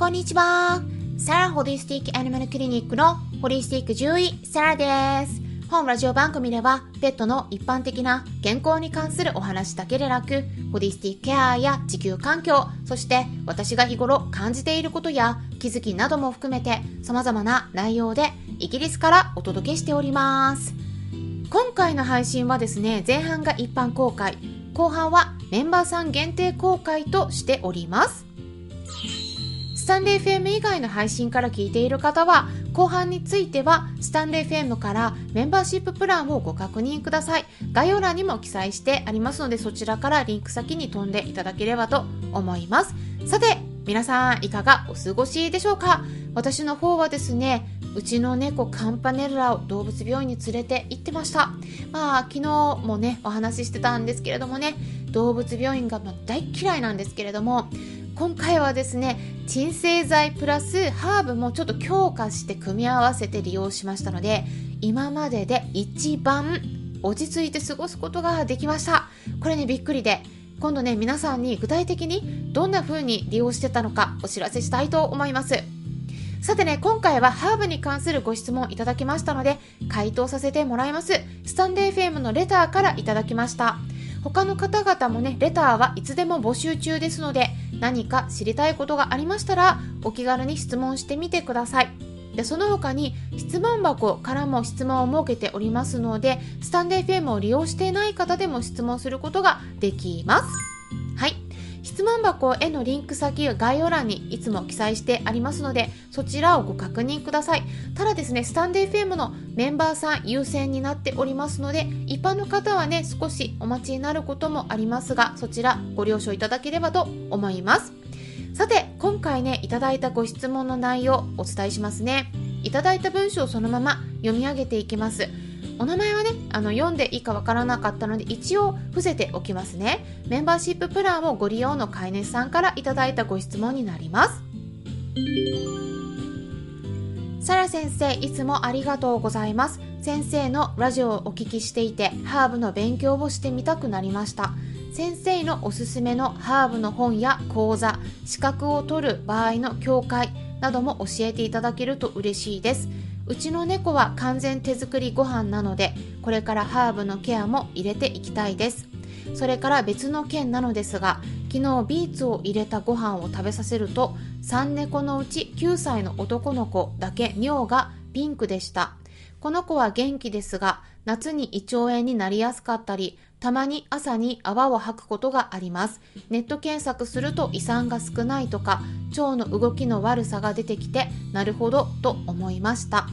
こんにちは。サラホリスティックアニマルクリニックのホリスティック獣医、サラです。本ラジオ番組では、ペットの一般的な健康に関するお話だけでなく、ホリスティックケアや地球環境、そして私が日頃感じていることや気づきなども含めて様々な内容でイギリスからお届けしております。今回の配信はですね、前半が一般公開、後半はメンバーさん限定公開としております。スタンレー FM 以外の配信から聞いている方は、後半については、スタンレー FM からメンバーシッププランをご確認ください。概要欄にも記載してありますので、そちらからリンク先に飛んでいただければと思います。さて、皆さんいかがお過ごしでしょうか？私の方はですね、うちの猫カンパネルラを動物病院に連れて行ってました。まあ、昨日もね、お話ししてたんですけれどもね、動物病院が大嫌いなんですけれども、今回はですね鎮静剤プラスハーブもちょっと強化して組み合わせて利用しましたので今までで一番落ち着いて過ごすことができましたこれねびっくりで今度ね皆さんに具体的にどんな風に利用してたのかお知らせしたいと思いますさてね、今回はハーブに関するご質問いただきましたので、回答させてもらいます。スタンデー FM のレターからいただきました。他の方々もね、レターはいつでも募集中ですので、何か知りたいことがありましたら、お気軽に質問してみてください。でその他に質問箱からも質問を設けておりますので、スタンデー FM を利用していない方でも質問することができます。質問箱へのリンク先は概要欄にいつも記載してありますので、そちらをご確認ください。ただですね、スタンデー FM のメンバーさん優先になっておりますので、一般の方はね、少しお待ちになることもありますが、そちらご了承いただければと思います。さて、今回ね、いただいたご質問の内容をお伝えしますね。いただいた文章をそのまま読み上げていきます。お名前はね、あの、読んでいいかわからなかったので、一応伏せておきますね。メンバーシッププランをご利用の飼い主さんからいただいたご質問になります。サラ先生、いつもありがとうございます。先生のラジオをお聞きしていて、ハーブの勉強をしてみたくなりました。先生のおすすめのハーブの本や講座、資格を取る場合の教会なども教えていただけると嬉しいです。うちの猫は完全手作りご飯なのでこれからハーブのケアも入れていきたいですそれから別の件なのですが昨日ビーツを入れたご飯を食べさせると3猫のうち9歳の男の子だけ尿がピンクでしたこの子は元気ですが夏に胃腸炎になりやすかったりたまに朝に泡を吐くことがあります。ネット検索すると胃酸が少ないとか、腸の動きの悪さが出てきて、なるほどと思いました。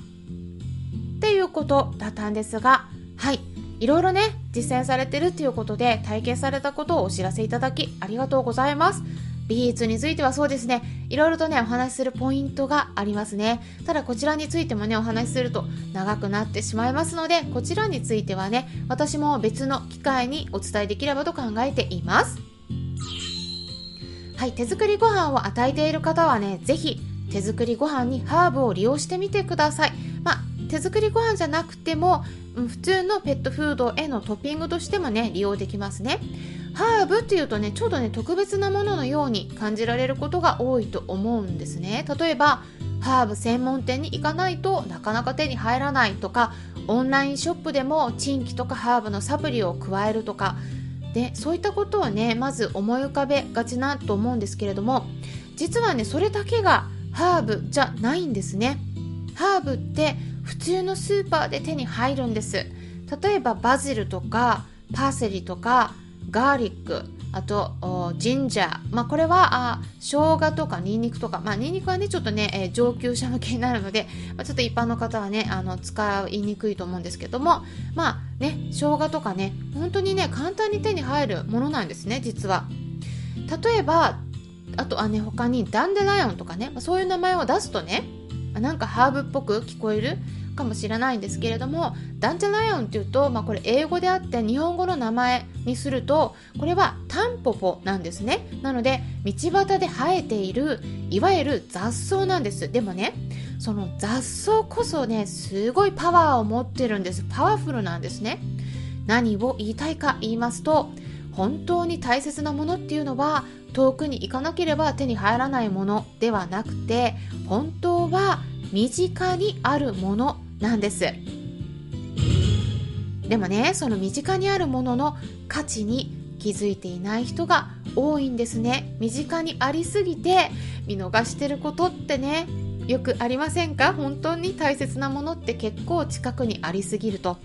いうことだったんですが、はい。いろいろね、実践されてるっていうことで体験されたことをお知らせいただきありがとうございます。ビーツについてはそうですね、いろいろとね、お話しするポイントがありますね。ただこちらについてもね、お話しすると長くなってしまいますので、こちらについてはね、私も別の機会にお伝えできればと考えています。はい、手作りご飯を与えている方はね、ぜひ手作りご飯にハーブを利用してみてください。手作りご飯じゃなくても、普通のペットフードへのトッピングとしてもね、利用できますね。ハーブっていうとねちょっとね特別なもののように感じられることが多いと思うんですね。例えばハーブ専門店に行かないとなかなか手に入らないとかオンラインショップでもチンキとかハーブのサプリを加えるとか。でそういったことはねまず思い浮かべがちなと思うんですけれども実はねそれだけがハーブじゃないんですね。ハーブって普通のスーパーで手に入るんです。例えばバジルとかパセリとかガーリックあとジンジャー、まあ、これはあ生姜とかニンニクとか、まあ、ニンニクはねちょっとね、えー、上級者向けになるので、まあ、ちょっと一般の方はねあの使いにくいと思うんですけども。まあね生姜とかね本当にね簡単に手に入るものなんですね実は。例えばあとはね他にダンデライオンとかね、ま、そういう名前を出すとねなんかハーブっぽく聞こえるかもしれないんですけれどもダンジャライオンっていうと、まあ、これ英語であって日本語の名前にするとこれはタンポポなんですね。なので道端で生えているいわゆる雑草なんです。でもねその雑草こそねすごいパワーを持ってるんです。パワフルなんですね。何を言いたいか言いますと本当に大切なものっていうのは遠くに行かなければ手に入らないものではなくて本当は身近にあるものなんです。でもねその身近にあるものの価値に気づいていない人が多いんですね。身近にありすぎて見逃してることってねよくありませんか？本当に大切なものって結構近くにありすぎると。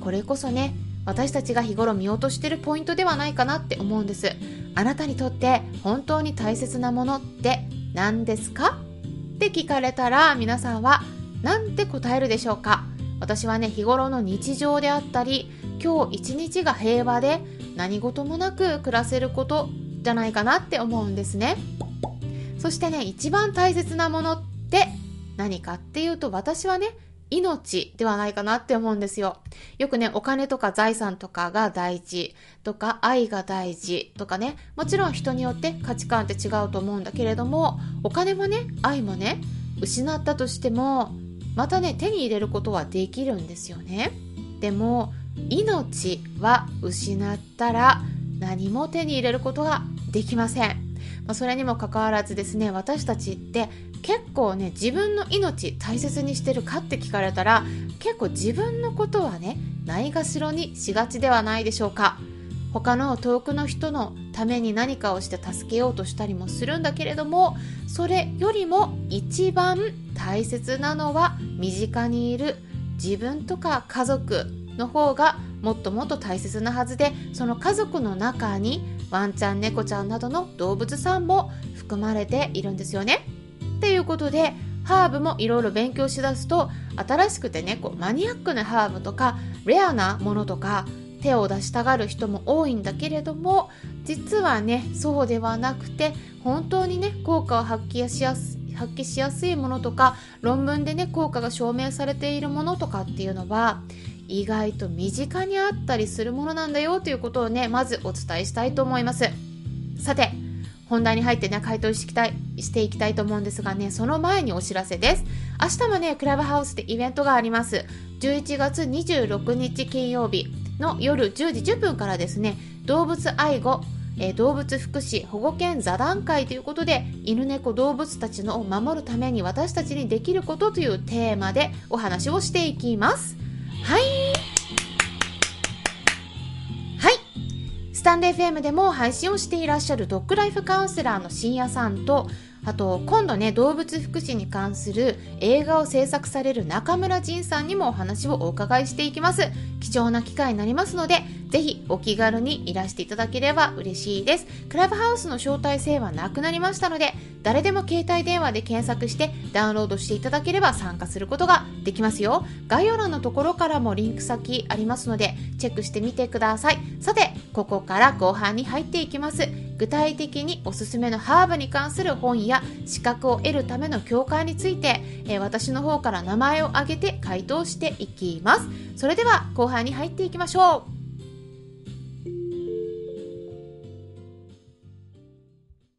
これこそね私たちが日頃見落としてるポイントではないかなって思うんです。あなたにとって本当に大切なものって何ですか？って聞かれたら皆さんは何て答えるでしょうか？私はね日頃の日常であったり今日一日が平和で何事もなく暮らせることじゃないかなって思うんですね。そしてね一番大切なものって何かっていうと私はね命ではないかなって思うんですよ。よくね、お金とか財産とかが大事とか愛が大事とかね、もちろん人によって価値観って違うと思うんだけれども、お金もね、愛もね、失ったとしても、またね、手に入れることはできるんですよね。でも、命は失ったら何も手に入れることができません。まあ、それにもかかわらずですね私たちって結構ね自分の命大切にしてるかって聞かれたら結構自分のことはねないがしろにしがちではないでしょうか。他の遠くの人のために何かをして助けようとしたりもするんだけれどもそれよりも一番大切なのは身近にいる自分とか家族の方がもっともっと大切なはずでその家族の中にワンちゃん猫ちゃんなどの動物さんも含まれているんですよね。っていうことでハーブもいろいろ勉強しだすと新しくてねこうマニアックなハーブとかレアなものとか手を出したがる人も多いんだけれども実はねそうではなくて本当にね効果を発揮しやす発揮しやすいものとか論文でね効果が証明されているものとかっていうのは意外と身近にあったりするものなんだよということをねまずお伝えしたいと思います。さて本題に入ってね回答していきたいしていきたいと思うんですがねその前にお知らせです。明日もねクラブハウスでイベントがあります。11月26日金曜日の夜10時10分からですね動物愛護え動物福祉保護犬座談会ということで犬猫動物たちのを守るために私たちにできることというテーマでお話をしていきます。はい。タンデー FM でも配信をしていらっしゃるドッグライフカウンセラーの深夜さんとあと今度ね動物福祉に関する映画を制作される中村仁さんにもお話をお伺いしていきます。貴重な機会になりますのでぜひお気軽にいらしていただければ嬉しいです。クラブハウスの招待制はなくなりましたので誰でも携帯電話で検索してダウンロードしていただければ参加することができますよ。概要欄のところからもリンク先ありますのでチェックしてみてください。さてここから後半に入っていきます。具体的におすすめのハーブに関する本や資格を得るための教会について、え、私の方から名前を挙げて回答していきます。それでは後半に入っていきましょう。